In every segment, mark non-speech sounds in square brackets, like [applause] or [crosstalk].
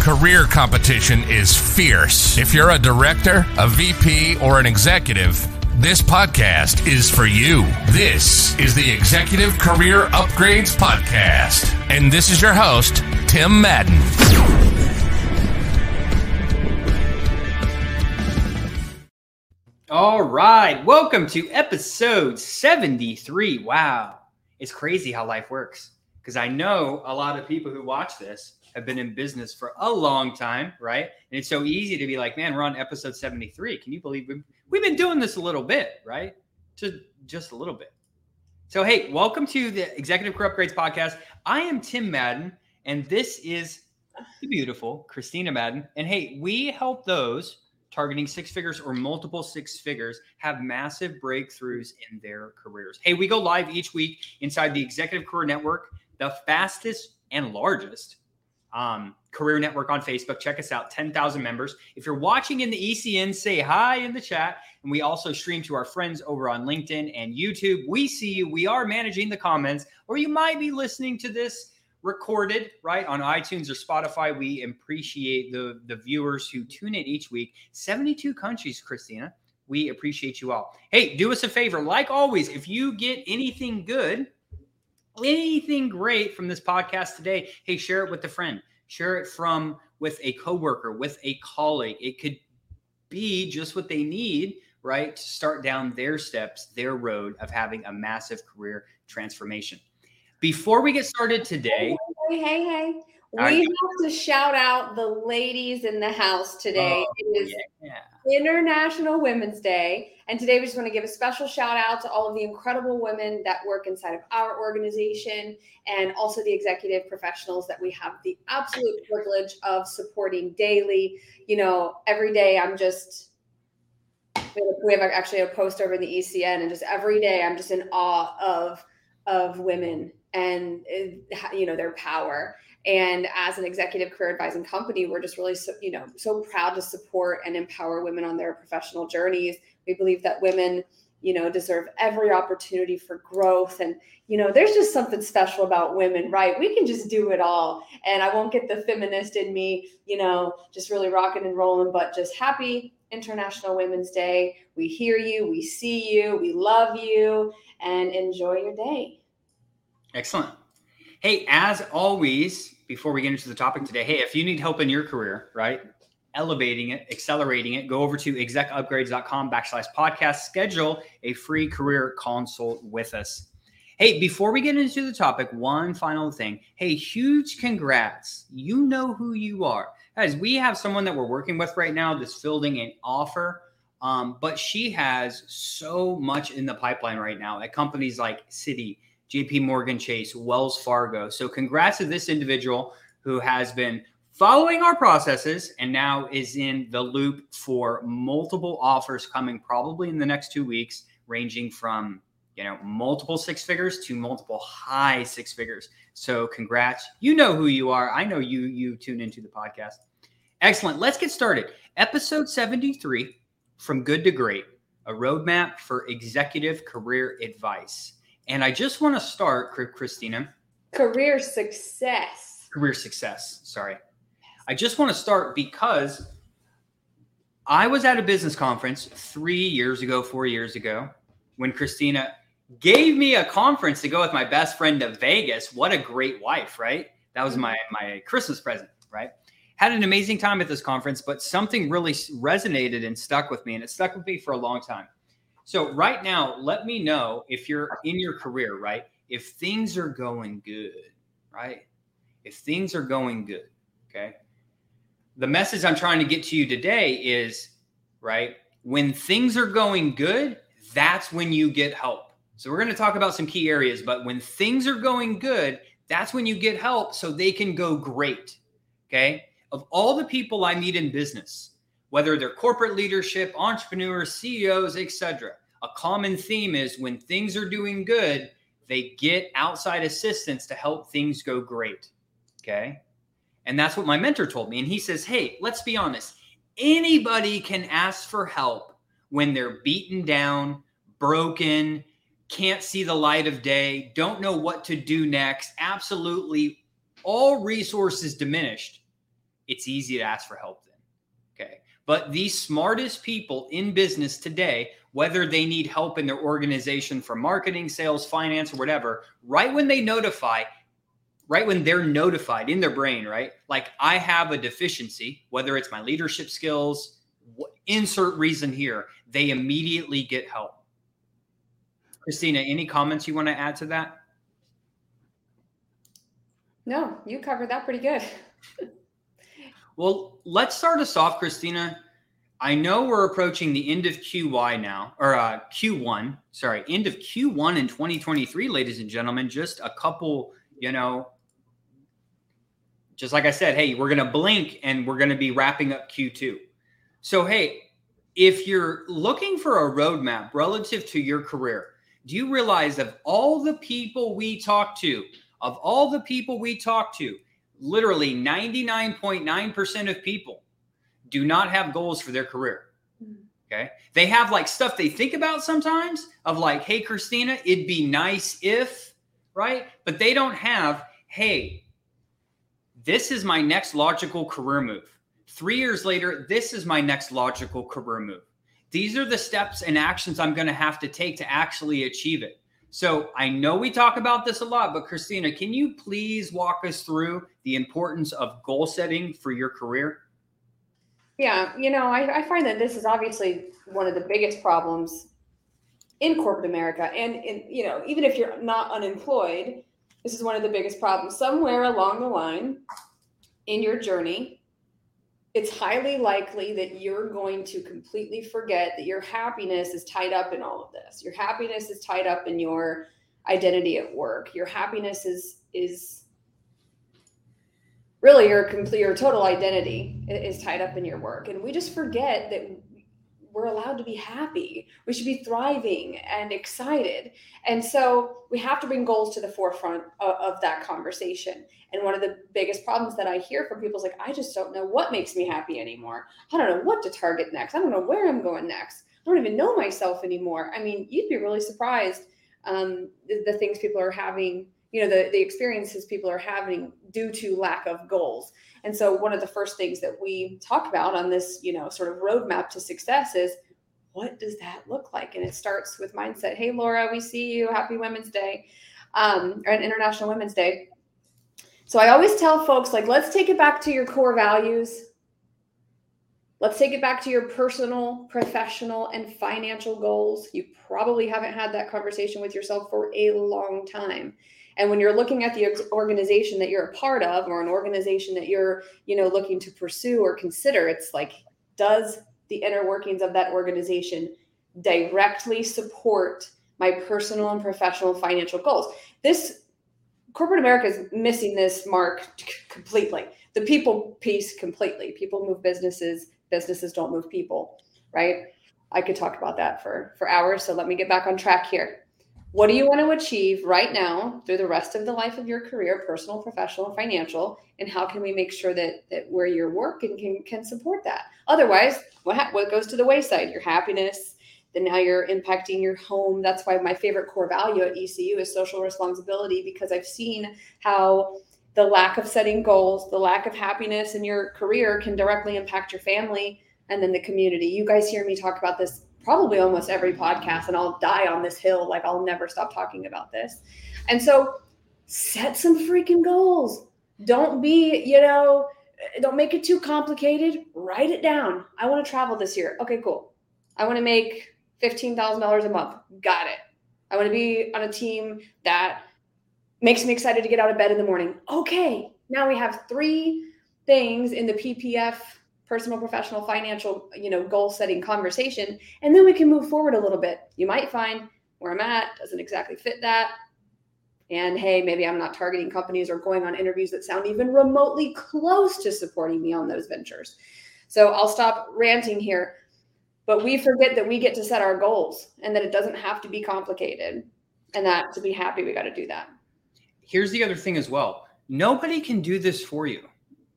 Career competition is fierce. If you're a director, a VP, or an executive, this podcast is for you. This is the Executive Career Upgrades Podcast. And this is your host, Tim Madden. All right. Welcome to episode 73. Wow. It's crazy how life works because I know a lot of people who watch this have been in business for a long time, right? And it's so easy to be like, man, we're on episode 73. Can you believe we've, we've been doing this a little bit, right? Just, just a little bit. So, hey, welcome to the Executive Career Upgrades podcast. I am Tim Madden, and this is the beautiful Christina Madden. And hey, we help those targeting six figures or multiple six figures have massive breakthroughs in their careers. Hey, we go live each week inside the Executive Career Network, the fastest and largest um, career network on Facebook. Check us out, 10,000 members. If you're watching in the ECN, say hi in the chat. And we also stream to our friends over on LinkedIn and YouTube. We see you. We are managing the comments, or you might be listening to this recorded right on iTunes or Spotify. We appreciate the the viewers who tune in each week. 72 countries, Christina. We appreciate you all. Hey, do us a favor. Like always, if you get anything good, anything great from this podcast today, hey, share it with a friend. Share it from with a coworker, with a colleague. It could be just what they need, right, to start down their steps, their road of having a massive career transformation. Before we get started today, hey, hey, hey. We have to shout out the ladies in the house today. Oh, it is yeah. International Women's Day. And today we just want to give a special shout out to all of the incredible women that work inside of our organization and also the executive professionals that we have the absolute privilege of supporting daily. You know, every day I'm just we have actually a post over in the ECN and just every day I'm just in awe of of women and uh, you know their power and as an executive career advising company we're just really so, you know so proud to support and empower women on their professional journeys we believe that women you know deserve every opportunity for growth and you know there's just something special about women right we can just do it all and i won't get the feminist in me you know just really rocking and rolling but just happy international women's day we hear you we see you we love you and enjoy your day Excellent. Hey, as always, before we get into the topic today, hey, if you need help in your career, right? Elevating it, accelerating it, go over to execupgrades.com backslash podcast, schedule a free career consult with us. Hey, before we get into the topic, one final thing. Hey, huge congrats. You know who you are. Guys, we have someone that we're working with right now that's fielding an offer, um, but she has so much in the pipeline right now at companies like Citi, JP Morgan Chase, Wells Fargo. So, congrats to this individual who has been following our processes and now is in the loop for multiple offers coming probably in the next two weeks, ranging from you know multiple six figures to multiple high six figures. So, congrats. You know who you are. I know you. You tune into the podcast. Excellent. Let's get started. Episode seventy three, from good to great, a roadmap for executive career advice. And I just want to start, Christina, career success. career success. Sorry. I just want to start because I was at a business conference three years ago, four years ago, when Christina gave me a conference to go with my best friend to Vegas. What a great wife, right? That was my my Christmas present, right? Had an amazing time at this conference, but something really resonated and stuck with me, and it stuck with me for a long time. So right now, let me know if you're in your career, right? If things are going good, right? If things are going good, okay? The message I'm trying to get to you today is, right? When things are going good, that's when you get help. So we're going to talk about some key areas, but when things are going good, that's when you get help so they can go great. Okay? of all the people I meet in business, whether they're corporate leadership, entrepreneurs, CEOs, etc., a common theme is when things are doing good, they get outside assistance to help things go great. Okay. And that's what my mentor told me. And he says, Hey, let's be honest. Anybody can ask for help when they're beaten down, broken, can't see the light of day, don't know what to do next, absolutely all resources diminished. It's easy to ask for help then. Okay. But the smartest people in business today, whether they need help in their organization for marketing, sales, finance, or whatever, right when they notify, right when they're notified in their brain, right? Like I have a deficiency, whether it's my leadership skills, insert reason here, they immediately get help. Christina, any comments you want to add to that? No, you covered that pretty good. [laughs] well, let's start us off, Christina. I know we're approaching the end of QY now, or uh, Q1, sorry, end of Q1 in 2023, ladies and gentlemen. Just a couple, you know, just like I said, hey, we're going to blink and we're going to be wrapping up Q2. So, hey, if you're looking for a roadmap relative to your career, do you realize of all the people we talk to, of all the people we talk to, literally 99.9% of people do not have goals for their career. Hmm. Okay. They have like stuff they think about sometimes of like, hey, Christina, it'd be nice if, right? But they don't have, hey, this is my next logical career move. Three years later, this is my next logical career move. These are the steps and actions I'm going to have to take to actually achieve it. So I know we talk about this a lot, but Christina, can you please walk us through the importance of goal setting for your career? Yeah, you know, I, I find that this is obviously one of the biggest problems in corporate America. And, in, you know, even if you're not unemployed, this is one of the biggest problems. Somewhere along the line in your journey, it's highly likely that you're going to completely forget that your happiness is tied up in all of this. Your happiness is tied up in your identity at work. Your happiness is is really your complete your total identity is tied up in your work. And we just forget that we're allowed to be happy. We should be thriving and excited. And so we have to bring goals to the forefront of, of, that conversation. And one of the biggest problems that I hear from people is like, I just don't know what makes me happy anymore. I don't know what to target next. I don't know where I'm going next. I don't even know myself anymore. I mean, you'd be really surprised um, the, the things people are having you know the, the experiences people are having due to lack of goals. And so one of the first things that we talk about on this you know sort of roadmap to success is what does that look like? And it starts with mindset. Hey laura we see you. Happy women's day. Um, or international women's day. So i always tell folks like let's take it back to your core values. Let's take it back to your personal, professional, and financial goals. You probably haven't had that conversation with yourself for a long time. And when you're looking at the organization that you're a part of or an organization that you're, you know, looking to pursue or consider, it's like, does the inner workings of that organization directly support my personal and professional financial goals? This corporate America is missing this mark completely. The people piece completely. People move businesses, businesses don't move people, right? I could talk about that for for hours, so let me get back on track here. What do you want to achieve right now through the rest of the life of your career, personal, professional, and financial, and how can we make sure that that where you're working can can support that? Otherwise, what ha- what goes to the wayside? Your happiness. Then now you're impacting your home. That's why my favorite core value at ECU is social responsibility because I've seen how the lack of setting goals, the lack of happiness in your career can directly impact your family and then the community. You guys hear me talk about this probably almost every podcast and I'll die on this hill like I'll never stop talking about this. And so set some freaking goals. Don't be, you know, don't make it too complicated. Write it down. I want to travel this year. Okay, cool. I want to make $15,000 a month. Got it. I want to be on a team that makes me excited to get out of bed in the morning. Okay, now we have three things in the PPF personal professional financial you know goal setting conversation and then we can move forward a little bit you might find where i'm at doesn't exactly fit that And hey, maybe I'm not targeting companies or going on interviews that sound even remotely close to supporting me on those ventures. So I'll stop ranting here. But we forget that we get to set our goals and that it doesn't have to be complicated. And that to be happy, we got to do that. Here's the other thing as well nobody can do this for you.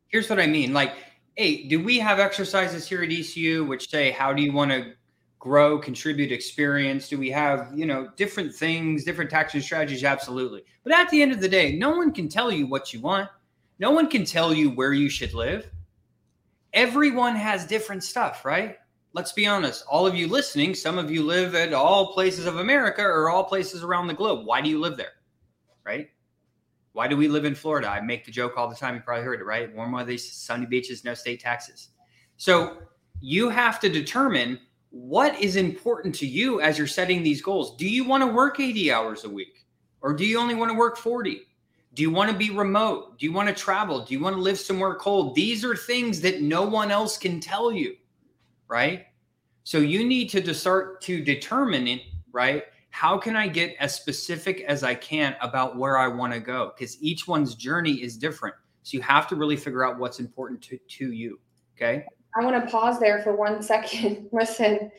Here's what I mean. Like, hey, do we have exercises here at ECU which say, how do you want to grow, contribute experience? Do we have, you know, different things, different tactics and strategies? Absolutely. But at the end of the day, no one can tell you what you want. No one can tell you where you should live. Everyone has different stuff, right? Let's be honest. All of you listening, some of you live at all places of America or all places around the globe. Why do you live there? Right? Why do we live in Florida? I make the joke all the time. You probably heard it, right? Warm weather, sunny beaches, no state taxes. So you have to determine what is important to you as you're setting these goals. Do you want to work 80 hours a week or do you only want to work 40? Do you want to be remote? Do you want to travel? Do you want to live somewhere cold? These are things that no one else can tell you, right? So you need to start to determine it, right? How can I get as specific as I can about where I want to go? Because each one's journey is different. So you have to really figure out what's important to, to you. Okay. I want to pause there for one [laughs] second. Listen,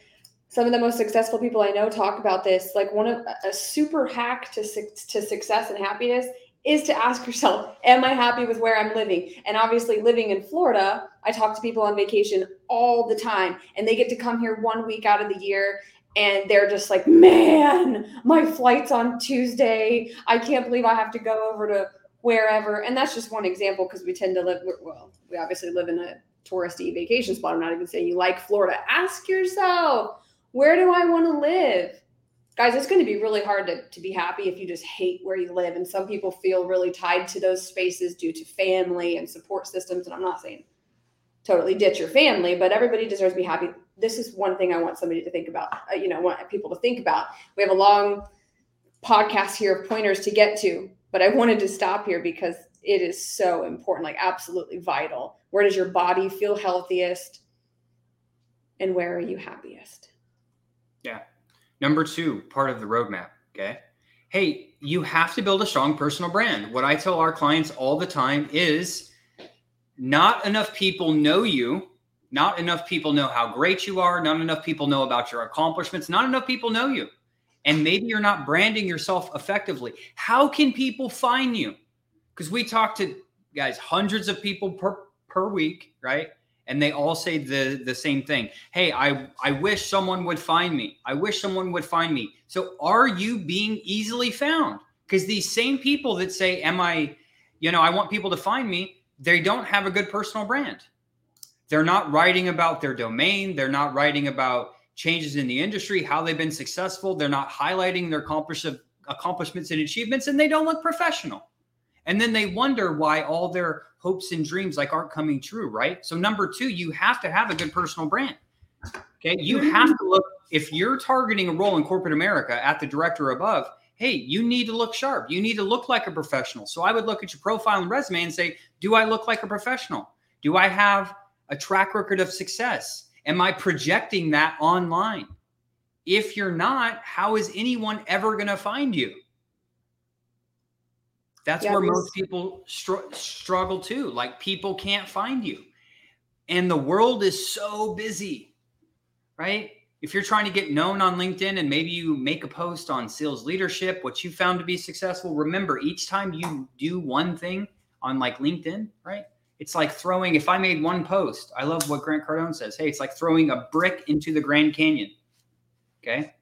some of the most successful people I know talk about this. Like one of a super hack to to success and happiness is to ask yourself, am I happy with where I'm living? And obviously living in Florida, I talk to people on vacation all the time and they get to come here one week out of the year and they're just like, "Man, my flight's on Tuesday. I can't believe I have to go over to wherever." And that's just one example because we tend to live well, we obviously live in a touristy vacation spot. I'm not even saying you like Florida. Ask yourself, where do I want to live? Guys, it's going to be really hard to, to be happy if you just hate where you live. And some people feel really tied to those spaces due to family and support systems. And I'm not saying totally ditch your family, but everybody deserves to be happy. This is one thing I want somebody to think about, uh, you know, want people to think about. We have a long podcast here of pointers to get to, but I wanted to stop here because it is so important, like absolutely vital. Where does your body feel healthiest? And where are you happiest? Yeah. Number two, part of the roadmap. Okay. Hey, you have to build a strong personal brand. What I tell our clients all the time is not enough people know you. Not enough people know how great you are. Not enough people know about your accomplishments. Not enough people know you. And maybe you're not branding yourself effectively. How can people find you? because we talk to guys hundreds of people per per week, right? And they all say the the same thing. Hey, I I wish someone would find me. I wish someone would find me. So are you being easily found? Because these same people that say, "Am I?" You know, I want people to find me. They don't have a good personal brand. They're not writing about their domain. They're not writing about changes in the industry, how they've been successful. They're not highlighting their accomplishments and achievements, and they don't look professional. And then they wonder why all their hopes and dreams like aren't coming true, right? So number 2, you have to have a good personal brand. Okay? You mm-hmm. have to look if you're targeting a role in corporate America at the director above, hey, you need to look sharp. You need to look like a professional. So I would look at your profile and resume and say, do I look like a professional? Do I have a track record of success? Am I projecting that online? If you're not, how is anyone ever going to find you? That's yeah, where most people str- struggle too. Like people can't find you. And the world is so busy, right? If you're trying to get known on LinkedIn and maybe you make a post on sales leadership, what you found to be successful, remember each time you do one thing on like LinkedIn, right? It's like throwing, if I made one post, I love what Grant Cardone says. Hey, it's like throwing a brick into the Grand Canyon. Okay.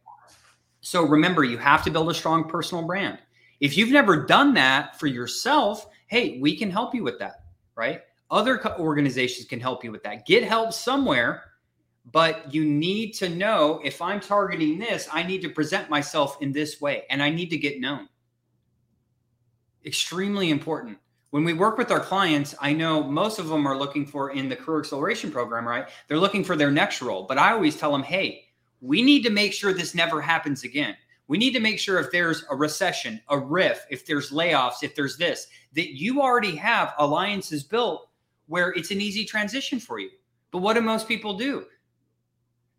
So remember, you have to build a strong personal brand. If you've never done that for yourself, hey, we can help you with that, right? Other organizations can help you with that. Get help somewhere, but you need to know if I'm targeting this, I need to present myself in this way and I need to get known. Extremely important. When we work with our clients, I know most of them are looking for in the career acceleration program, right? They're looking for their next role, but I always tell them, hey, we need to make sure this never happens again. We need to make sure if there's a recession, a RIF, if there's layoffs, if there's this, that you already have alliances built where it's an easy transition for you. But what do most people do?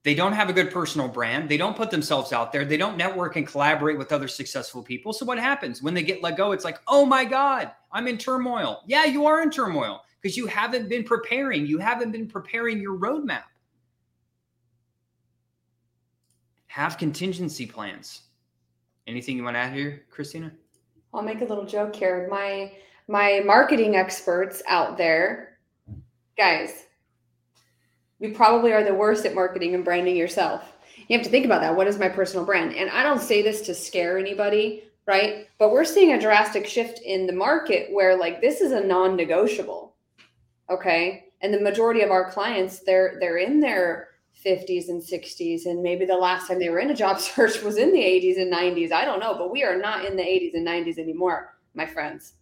They don't have a good personal brand. They don't put themselves out there. They don't network and collaborate with other successful people. So what happens when they get let go? It's like, oh my God, I'm in turmoil. Yeah, you are in turmoil because you haven't been preparing. You haven't been preparing your roadmap. Have contingency plans. Anything you want to add here, Christina? I'll make a little joke here. My my marketing experts out there, guys, you probably are the worst at marketing and branding yourself. You have to think about that. What is my personal brand? And I don't say this to scare anybody, right? But we're seeing a drastic shift in the market where like this is a non-negotiable. Okay? And the majority of our clients, they're they're in their 50s and 60s and maybe the last time they were in a job [laughs] search was in the 80s and 90s i don't know but we are not in the 80s and 90s anymore my friends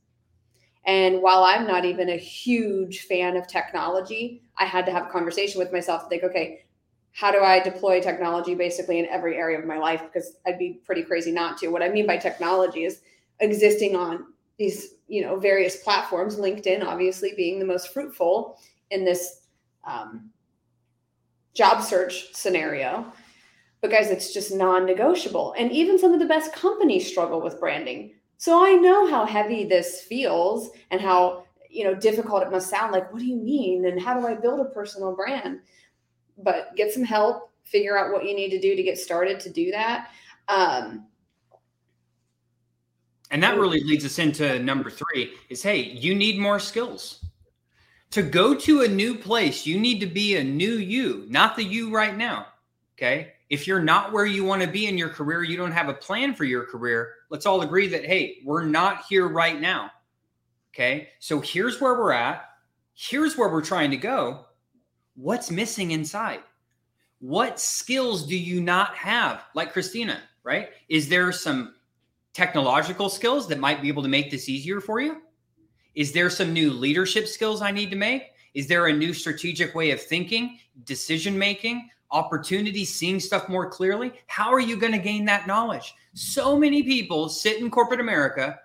and while i'm not even a huge fan of technology i had to have a conversation with myself to think okay how do i deploy technology basically in every area of my life because i'd be pretty crazy not to what i mean by technology is existing on these you know various platforms linkedin obviously being the most fruitful in this um, job search scenario. But guys, it's just non negotiable. And even some of the best companies struggle with branding. So I know how heavy this feels and how you know difficult it must sound like what do you mean and how do i build a personal brand but get some help figure out what you need to do to get started to do that um, and that really leads us into number three is hey you need more skills to go to a new place, you need to be a new you, not the you right now. Okay. If you're not where you want to be in your career, you don't have a plan for your career, let's all agree that, hey, we're not here right now. Okay. So here's where we're at. Here's where we're trying to go. What's missing inside? What skills do you not have? Like Christina, right? Is there some technological skills that might be able to make this easier for you? Is there some new leadership skills I need to make? Is there a new strategic way of thinking, decision making, opportunity, seeing stuff more clearly? How are you going to gain that knowledge? So many people sit in corporate America,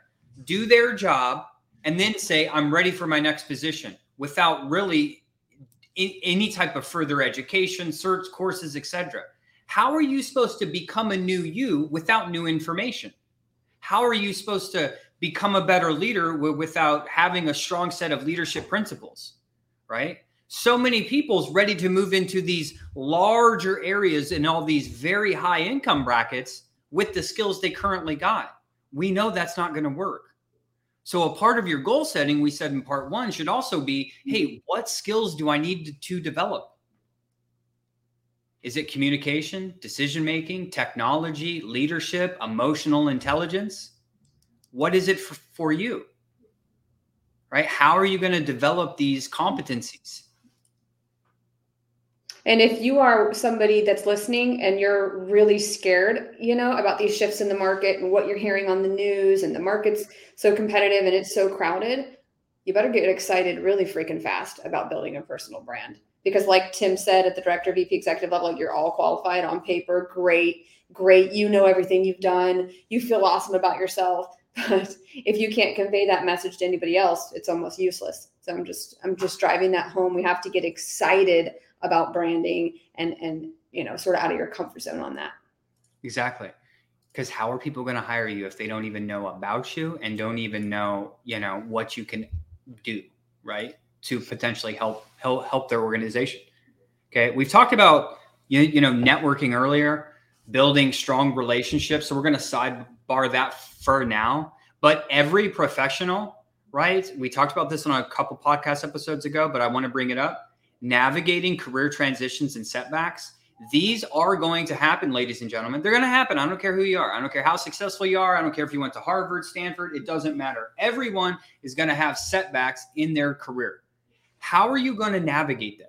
do their job, and then say, I'm ready for my next position without really any type of further education, search courses, etc. How are you supposed to become a new you without new information? How are you supposed to become a better leader without having a strong set of leadership principles, right? So many people's ready to move into these larger areas in all these very high income brackets with the skills they currently got. We know that's not going to work. So, a part of your goal setting, we said in part one, should also be hey, what skills do I need to develop? Is it communication, decision making, technology, leadership, emotional intelligence? what is it for, for you? Right? How are you going to develop these competencies? And if you are somebody that's listening and you're really scared, you know, about these shifts in the market and what you're hearing on the news and the market's so competitive and it's so crowded, you better get excited really freaking fast about building a personal brand. Because like Tim said at the director VP executive level, you're all qualified on paper, great, great. You know everything you've done. You feel awesome about yourself [laughs] but if you can't convey that message to anybody else it's almost useless so i'm just i'm just driving that home we have to get excited about branding and and you know sort of out of your comfort zone on that exactly because how are people going to hire you if they don't even know about you and don't even know you know what you can do right to potentially help help help their organization okay we've talked about you, you know networking earlier building strong relationships so we're going to sidebar that for now. But every professional, right? We talked about this on a couple podcast episodes ago, but I want to bring it up. Navigating career transitions and setbacks. These are going to happen, ladies and gentlemen. They're going to happen. I don't care who you are. I don't care how successful you are. I don't care if you went to Harvard, Stanford. It doesn't matter. Everyone is going to have setbacks in their career. How are you going to navigate them?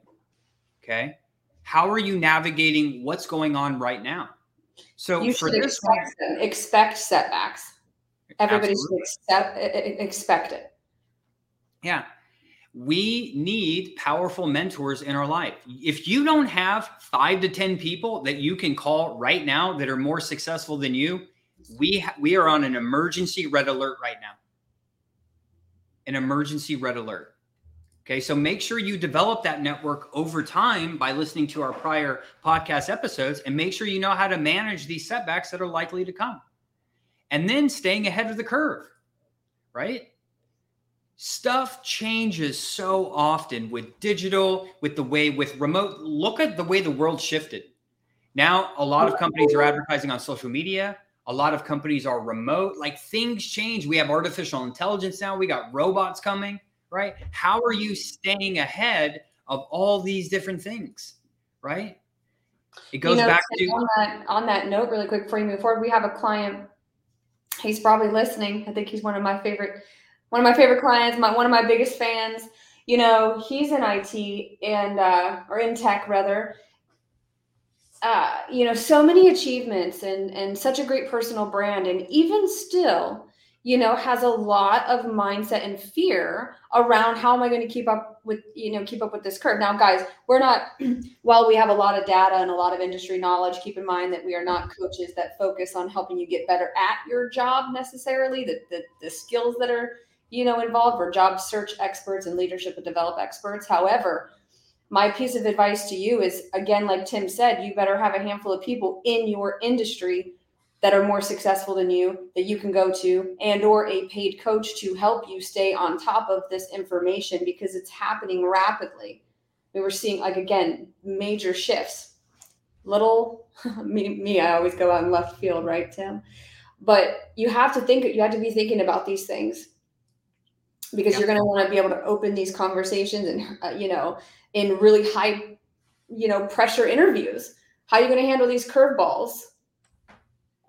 Okay. How are you navigating what's going on right now? So you for this expect, one, expect setbacks. Everybody Absolutely. should accept, expect it. Yeah. We need powerful mentors in our life. If you don't have five to 10 people that you can call right now that are more successful than you, we, ha- we are on an emergency red alert right now. An emergency red alert. Okay, so make sure you develop that network over time by listening to our prior podcast episodes and make sure you know how to manage these setbacks that are likely to come. And then staying ahead of the curve, right? Stuff changes so often with digital, with the way, with remote. Look at the way the world shifted. Now, a lot of companies are advertising on social media. A lot of companies are remote. Like things change. We have artificial intelligence now. We got robots coming right? How are you staying ahead of all these different things, right? It goes you know, back to on that on that note, really quick before you move forward. We have a client. He's probably listening. I think he's one of my favorite, one of my favorite clients. My one of my biggest fans. You know, he's in IT and uh, or in tech rather. Uh, you know, so many achievements and and such a great personal brand, and even still, you know has a lot of mindset and fear around how am i going to keep up with you know keep up with this curve now guys we're not [clears throat] while we have a lot of data and a lot of industry knowledge keep in mind that we are not coaches that focus on helping you get better at your job necessarily the, the, the skills that are you know involved. We're job search experts and leadership and develop experts. However my piece of advice to you is again like tim said you better have a handful of people in your industry that are more successful than you that you can go to and or a paid coach to help you stay on top of this information because it's happening rapidly. We were seeing like again major shifts. Little [laughs] me, me i always go out in left field right tim? But you have to think you have to be thinking about these things because yeah. you're going to want to be able to open these conversations and uh, you know in really high you know pressure interviews how are you going to handle these curveballs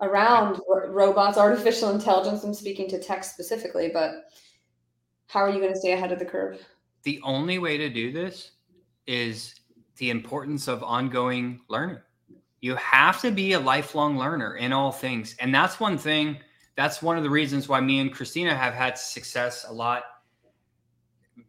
around robots, artificial intelligence. I'm speaking to tech specifically, but how are you going to stay ahead of the curve? The only way to do this is the importance of ongoing learning. You have to be a lifelong learner in all things. And that's one thing, that's one of the reasons why me and Christina have had success a lot.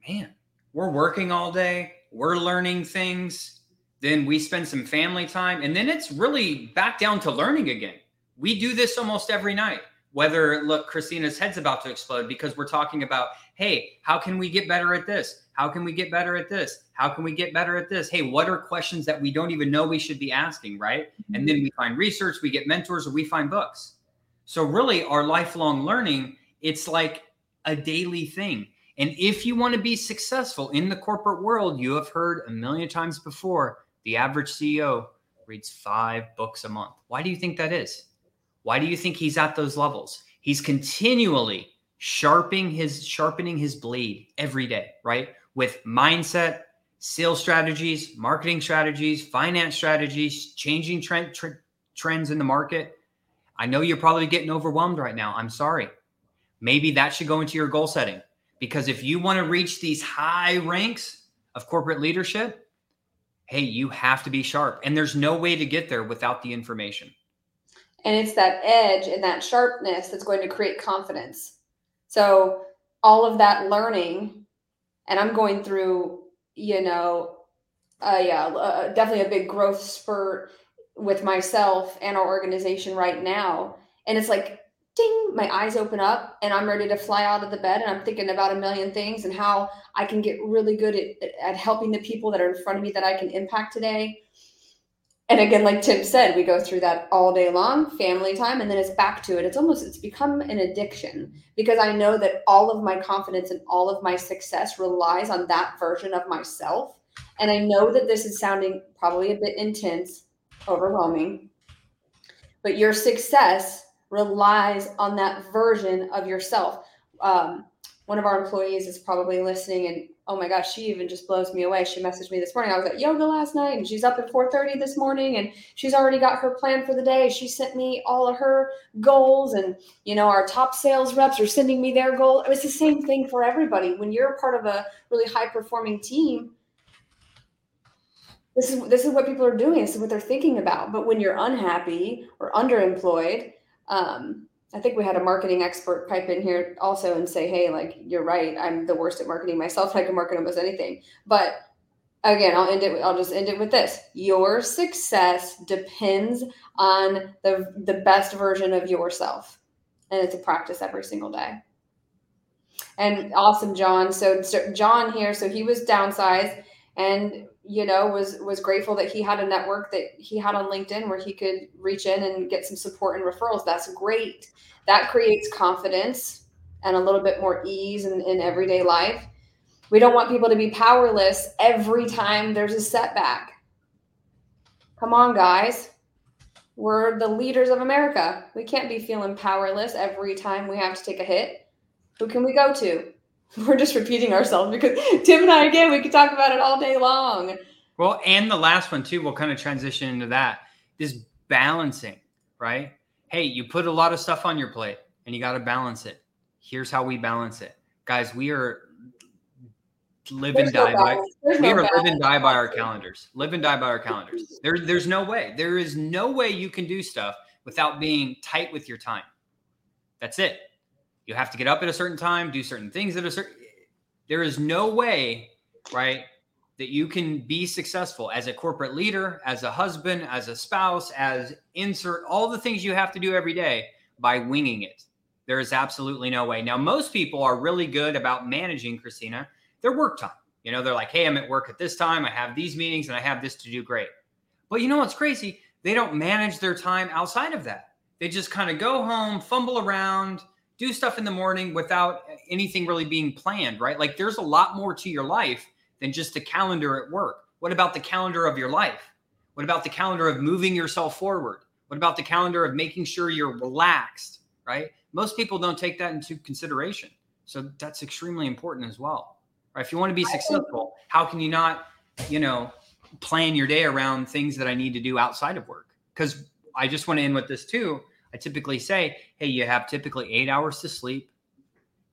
Man, we're working all day, we're learning things, then we spend some family time, and then it's really back down to learning again we do this almost every night. Whether look, Christina's head's about to explode because we're talking about, hey, how can we get better at this? How can we get better at this? How can we get better at this? Hey, what are questions that we don't even know we should be asking, right? And mm-hmm. then we find research, we get mentors, or we find books. So really, our lifelong learning, it's like a daily thing. And if you want to be successful in the corporate world, you have heard a million times before the average CEO reads five books a month. Why do you think that is? Why do you think he's at those levels? He's continually sharpening his sharpening his blade every day, right? With mindset, sales strategies, marketing strategies, finance strategies, changing trend, trends in the market. I know you're probably getting overwhelmed right now. I'm sorry. Maybe that should go into your goal setting because if you want to reach these high ranks of corporate leadership, hey, you have to be sharp. And there's no way to get there without the information. And it's that edge and that sharpness that's going to create confidence. So, all of that learning, and I'm going through, you know, uh, yeah, uh, definitely a big growth spurt with myself and our organization right now. And it's like, ding, my eyes open up and I'm ready to fly out of the bed and I'm thinking about a million things and how I can get really good at, at helping the people that are in front of me that I can impact today. And again like tim said we go through that all day long family time and then it's back to it. It's almost it's become an addiction because i know that all of my confidence and all of my success relies on that version of myself. And i know that this is sounding probably a bit intense overwhelming but your success relies on that version of yourself um, one of our employees is probably listening and oh my gosh, she even just blows me away. She messaged me this morning. I was at yoga last night and she's up at 4:30 this morning and she's already got her plan for the day. She sent me all of her goals and you know, our top sales reps are sending me their goal. It was the same thing for everybody. When you're part of a really high performing team, this is this is what people are doing. This is what they're thinking about. But when you're unhappy or underemployed, um, I think we had a marketing expert pipe in here also and say, hey, like, you're right. I'm the worst at marketing myself. [laughs] I can market almost anything. But again, I'll end it. I'll just end it with this. Your success depends on the, the best version of yourself. And it's a practice every single day. And awesome, John. So, so John here, so he was downsized and you know was was grateful that he had a network that he had on linkedin where he could reach in and get some support and referrals. That's great. That creates confidence and a little bit more ease in, in everyday life. We don't want people to be powerless every time there's a setback. Come on guys. We're the leaders of america. We can't be feeling powerless every time we have to take a hit. Who can we go to [laughs] we're just repeating ourselves because Tim and I again we could talk about it all day long. Well, and the last one too, we'll kind of transition into that. This balancing, right? Hey, you put a lot of stuff on your plate and you got to balance it. Here's how we balance it. Guys, we are live there's and die no by we no are live and die by our calendars. Live and die by our calendars. There, there's no way. There is no way you can do stuff without being tight with your time. That's it. You have to get up at a certain time, do certain things at a certain. There is no way, right, that you can be successful as a corporate leader, as a husband, as a spouse, as insert all the things you have to do every day by winging it. There is absolutely no way. Now, most people are really good about managing, Christina, their work time. You know, they're like, hey, I'm at work at this time. I have these meetings and I have this to do great. But you know what's crazy? They don't manage their time outside of that. They just kind of go home, fumble around, do stuff in the morning without anything really being planned, right? Like there's a lot more to your life than just a calendar at work. What about the calendar of your life? What about the calendar of moving yourself forward? What about the calendar of making sure you're relaxed, right? Most people don't take that into consideration. So that's extremely important as well. Right? If you want to be successful, how can you not, you know, plan your day around things that I need to do outside of work? Because I just want to end with this too I typically say, hey, you have typically eight hours to sleep,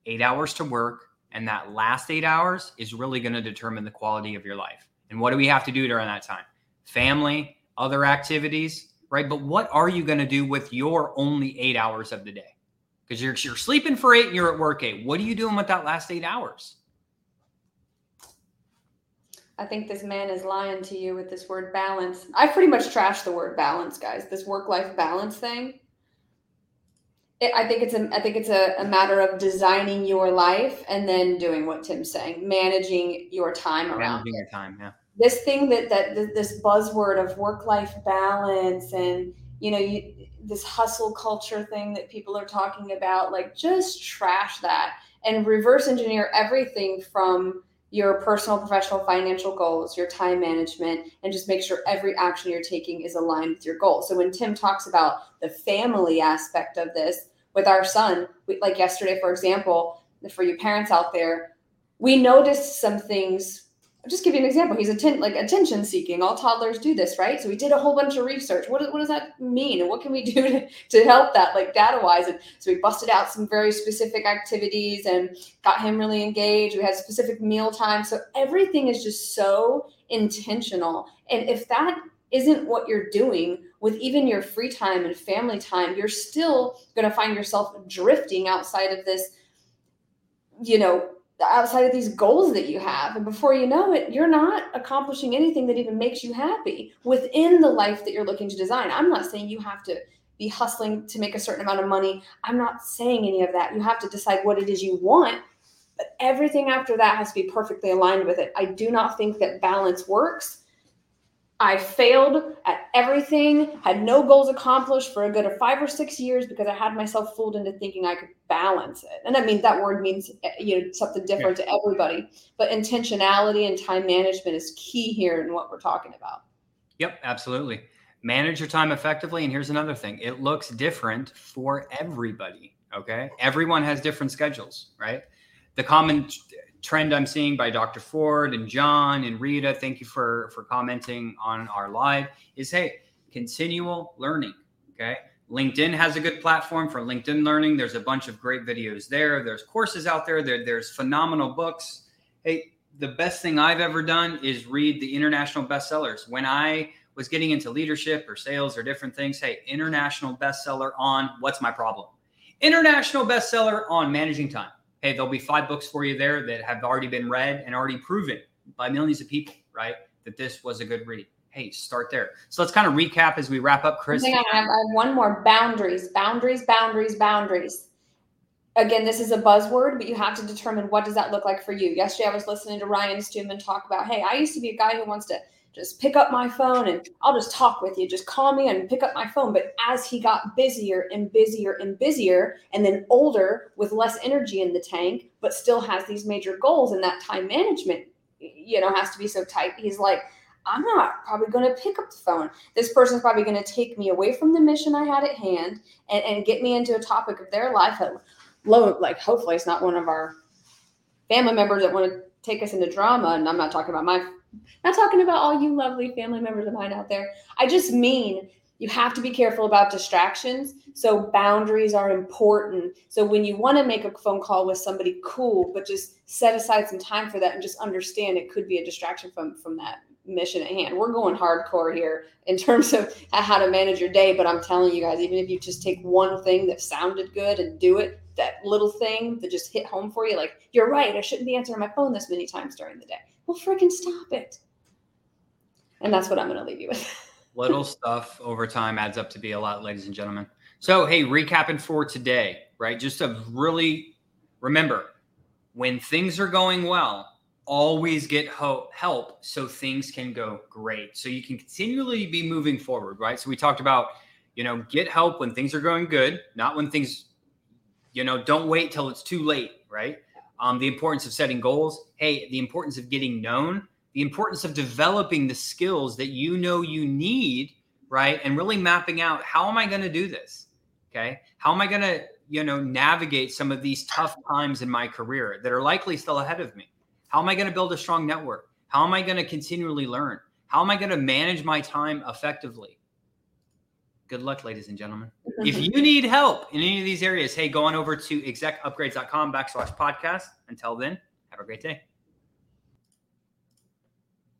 eight hours to work, and that last eight hours is really going to determine the quality of your life. And what do we have to do during that time? Family, other activities, right? But what are you going to do with your only eight hours of the day? Because you're, you're sleeping for eight and you're at work eight. What are you doing with that last eight hours? I think this man is lying to you with this word balance. I pretty much trashed the word balance, guys. This work life balance thing. I think it's a I think it's a, a, matter of designing your life and then doing what Tim's saying, managing your time around managing your time. Yeah. This thing that that this buzzword of work life balance and you know you, this hustle culture thing that people are talking about, like just trash that and reverse engineer everything from your personal, professional, financial goals, your time management, and just make sure every action you're taking is aligned with your goals. So when Tim talks about the family aspect of this with our son, we, like yesterday, for example, for you parents out there, we noticed some things I'll just give you an example. He's atten- like attention seeking. All toddlers do this, right? So we did a whole bunch of research. What, what does that mean? And what can we do [laughs] to, to help that, like data wise? And so we busted out some very specific activities and got him really engaged. We had specific meal time. So everything is just so intentional. And if that isn't what you're doing with even your free time and family time, you're still going to find yourself drifting outside of this, you know, outside of these goals that you have. And before you know it, you're not accomplishing anything that even makes you happy within the life that you're looking to design. I'm not saying you have to be hustling to make a certain amount of money. I'm not saying any of that. You have to decide what it is you want. But everything after that has to be perfectly aligned with it. I do not think that balance works I failed at everything, had no goals accomplished for a good of five or six years because I had myself fooled into thinking I could balance it. And I mean, that word means eh, you know something different yeah. to everybody, but intentionality and time management is key here in what we're talking about. Yep, absolutely. Manage your time effectively. And here's another thing it looks different for everybody. Okay. Everyone has different schedules, right? The common trend I'm seeing by Dr. Ford and John and Rita, thank you for for commenting on our live, is hey, continual learning. Okay. LinkedIn has a good platform for LinkedIn learning. There's a bunch of great videos there. There's courses out there. there there's phenomenal books. Hey, the best thing I've ever done is read the international bestsellers. When I was getting into leadership or sales or different things, hey, international bestseller on what's my problem? International bestseller on managing time hey, there'll be five books for you there that have already been read and already proven by millions of people, right? That this was a good read. Hey, start there. So let's kind of recap as we wrap up, Chris. Hang on, I have, I have one more boundaries, boundaries, boundaries, boundaries. again, this is a buzzword, but you have to determine what does that look like for you. Yesterday, I was listening to Ryan Stewman talk about, hey, I used to be a guy who wants to just pick up my phone and I'll just talk with you. Just call me and pick up my phone. But as he got busier and busier and busier, and then older with less energy in the tank, but still has these major goals, and that time management, you know, has to be so tight. He's like, I'm not probably going to pick up the phone. This person's probably going to take me away from the mission I had at hand and, and get me into a topic of their life low like hopefully it's not one of our family members that want to take us into drama and i'm not talking about my not talking about all you lovely family members of mine out there. I just mean you have to be careful about distractions. So boundaries are important. So when you want to make a phone call with somebody cool but just set aside some time for that and just understand it could be a distraction from from that mission at hand. We're going hardcore here in terms of how to manage your day but i'm telling you guys even if you just take one thing that sounded good and do it that little thing that just hit home for you like you're right i shouldn't be answering my phone this many times during the day. Well freaking stop it. And that's what i'm going to leave you with. [laughs] Little stuff over time adds up to be a lot ladies and gentlemen. So hey recapping for today right? Just to really remember when things are going well always get help so things can go great so you can continually be moving forward right so we talked about you know get help when things are going good not when things you know, don't wait till it's too late, right? Um, the importance of setting goals. Hey, the importance of getting known, the importance of developing the skills that you know you need, right? And really mapping out how am I going to do this? Okay. How am I going to, you know, navigate some of these tough times in my career that are likely still ahead of me? How am I going to build a strong network? How am I going to continually learn? How am I going to manage my time effectively? good luck, ladies and gentlemen. if [laughs] you need help in any of these areas, hey, go on over to execupgrades.com backslash podcast. Until then, have a great day.